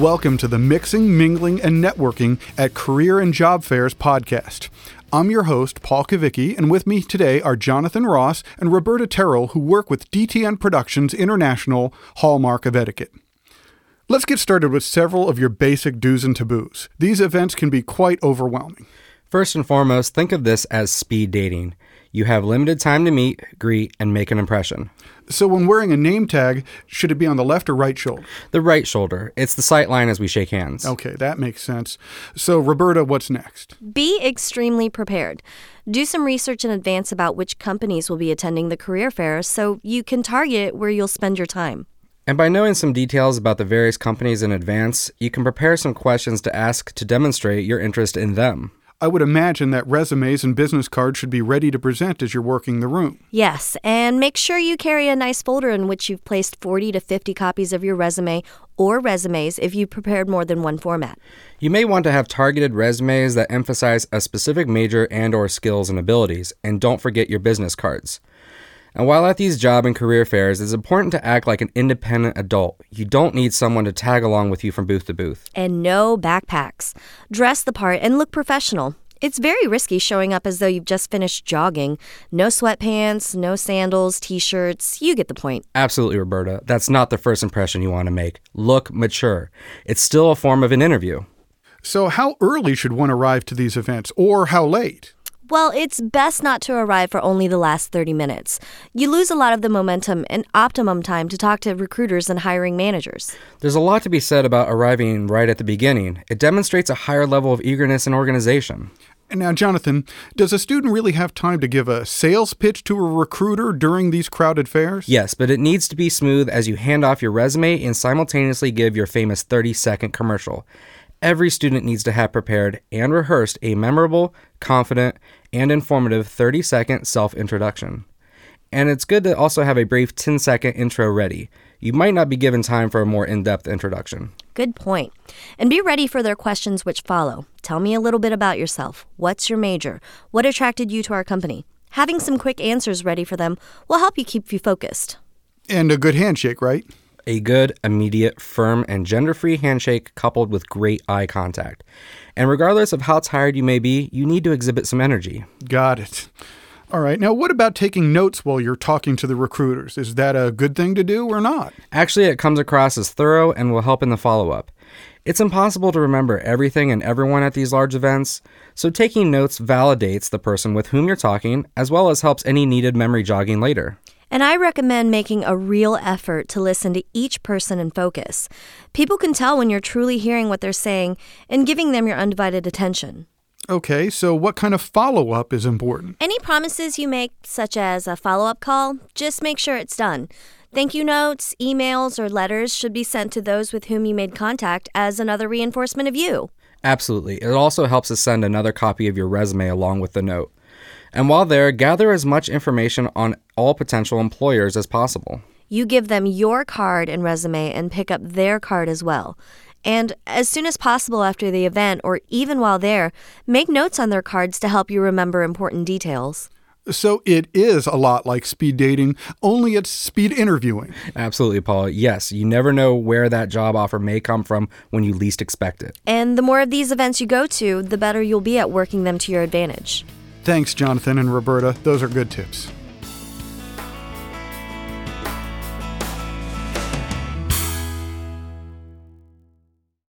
Welcome to the Mixing, Mingling, and Networking at Career and Job Fairs podcast. I'm your host, Paul Kavicki, and with me today are Jonathan Ross and Roberta Terrell, who work with DTN Productions International Hallmark of Etiquette. Let's get started with several of your basic do's and taboos. These events can be quite overwhelming. First and foremost, think of this as speed dating. You have limited time to meet, greet, and make an impression. So, when wearing a name tag, should it be on the left or right shoulder? The right shoulder. It's the sight line as we shake hands. Okay, that makes sense. So, Roberta, what's next? Be extremely prepared. Do some research in advance about which companies will be attending the career fair so you can target where you'll spend your time. And by knowing some details about the various companies in advance, you can prepare some questions to ask to demonstrate your interest in them. I would imagine that resumes and business cards should be ready to present as you're working the room. Yes, and make sure you carry a nice folder in which you've placed 40 to 50 copies of your resume or resumes if you've prepared more than one format. You may want to have targeted resumes that emphasize a specific major and or skills and abilities, and don't forget your business cards. And while at these job and career fairs, it's important to act like an independent adult. You don't need someone to tag along with you from booth to booth. And no backpacks. Dress the part and look professional. It's very risky showing up as though you've just finished jogging. No sweatpants, no sandals, t shirts. You get the point. Absolutely, Roberta. That's not the first impression you want to make. Look mature. It's still a form of an interview. So, how early should one arrive to these events, or how late? Well, it's best not to arrive for only the last 30 minutes. You lose a lot of the momentum and optimum time to talk to recruiters and hiring managers. There's a lot to be said about arriving right at the beginning. It demonstrates a higher level of eagerness and organization. Now, Jonathan, does a student really have time to give a sales pitch to a recruiter during these crowded fairs? Yes, but it needs to be smooth as you hand off your resume and simultaneously give your famous 30 second commercial. Every student needs to have prepared and rehearsed a memorable, confident, and informative 30 second self introduction. And it's good to also have a brief 10 second intro ready. You might not be given time for a more in depth introduction. Good point. And be ready for their questions which follow. Tell me a little bit about yourself. What's your major? What attracted you to our company? Having some quick answers ready for them will help you keep you focused. And a good handshake, right? A good, immediate, firm, and gender free handshake coupled with great eye contact. And regardless of how tired you may be, you need to exhibit some energy. Got it. All right. Now, what about taking notes while you're talking to the recruiters? Is that a good thing to do or not? Actually, it comes across as thorough and will help in the follow up. It's impossible to remember everything and everyone at these large events, so taking notes validates the person with whom you're talking as well as helps any needed memory jogging later. And I recommend making a real effort to listen to each person and focus. People can tell when you're truly hearing what they're saying and giving them your undivided attention. Okay, so what kind of follow up is important? Any promises you make, such as a follow up call, just make sure it's done. Thank you notes, emails, or letters should be sent to those with whom you made contact as another reinforcement of you. Absolutely. It also helps to send another copy of your resume along with the note. And while there, gather as much information on all potential employers as possible. You give them your card and resume and pick up their card as well. And as soon as possible after the event, or even while there, make notes on their cards to help you remember important details. So it is a lot like speed dating, only it's speed interviewing. Absolutely, Paul. Yes, you never know where that job offer may come from when you least expect it. And the more of these events you go to, the better you'll be at working them to your advantage. Thanks, Jonathan and Roberta. Those are good tips.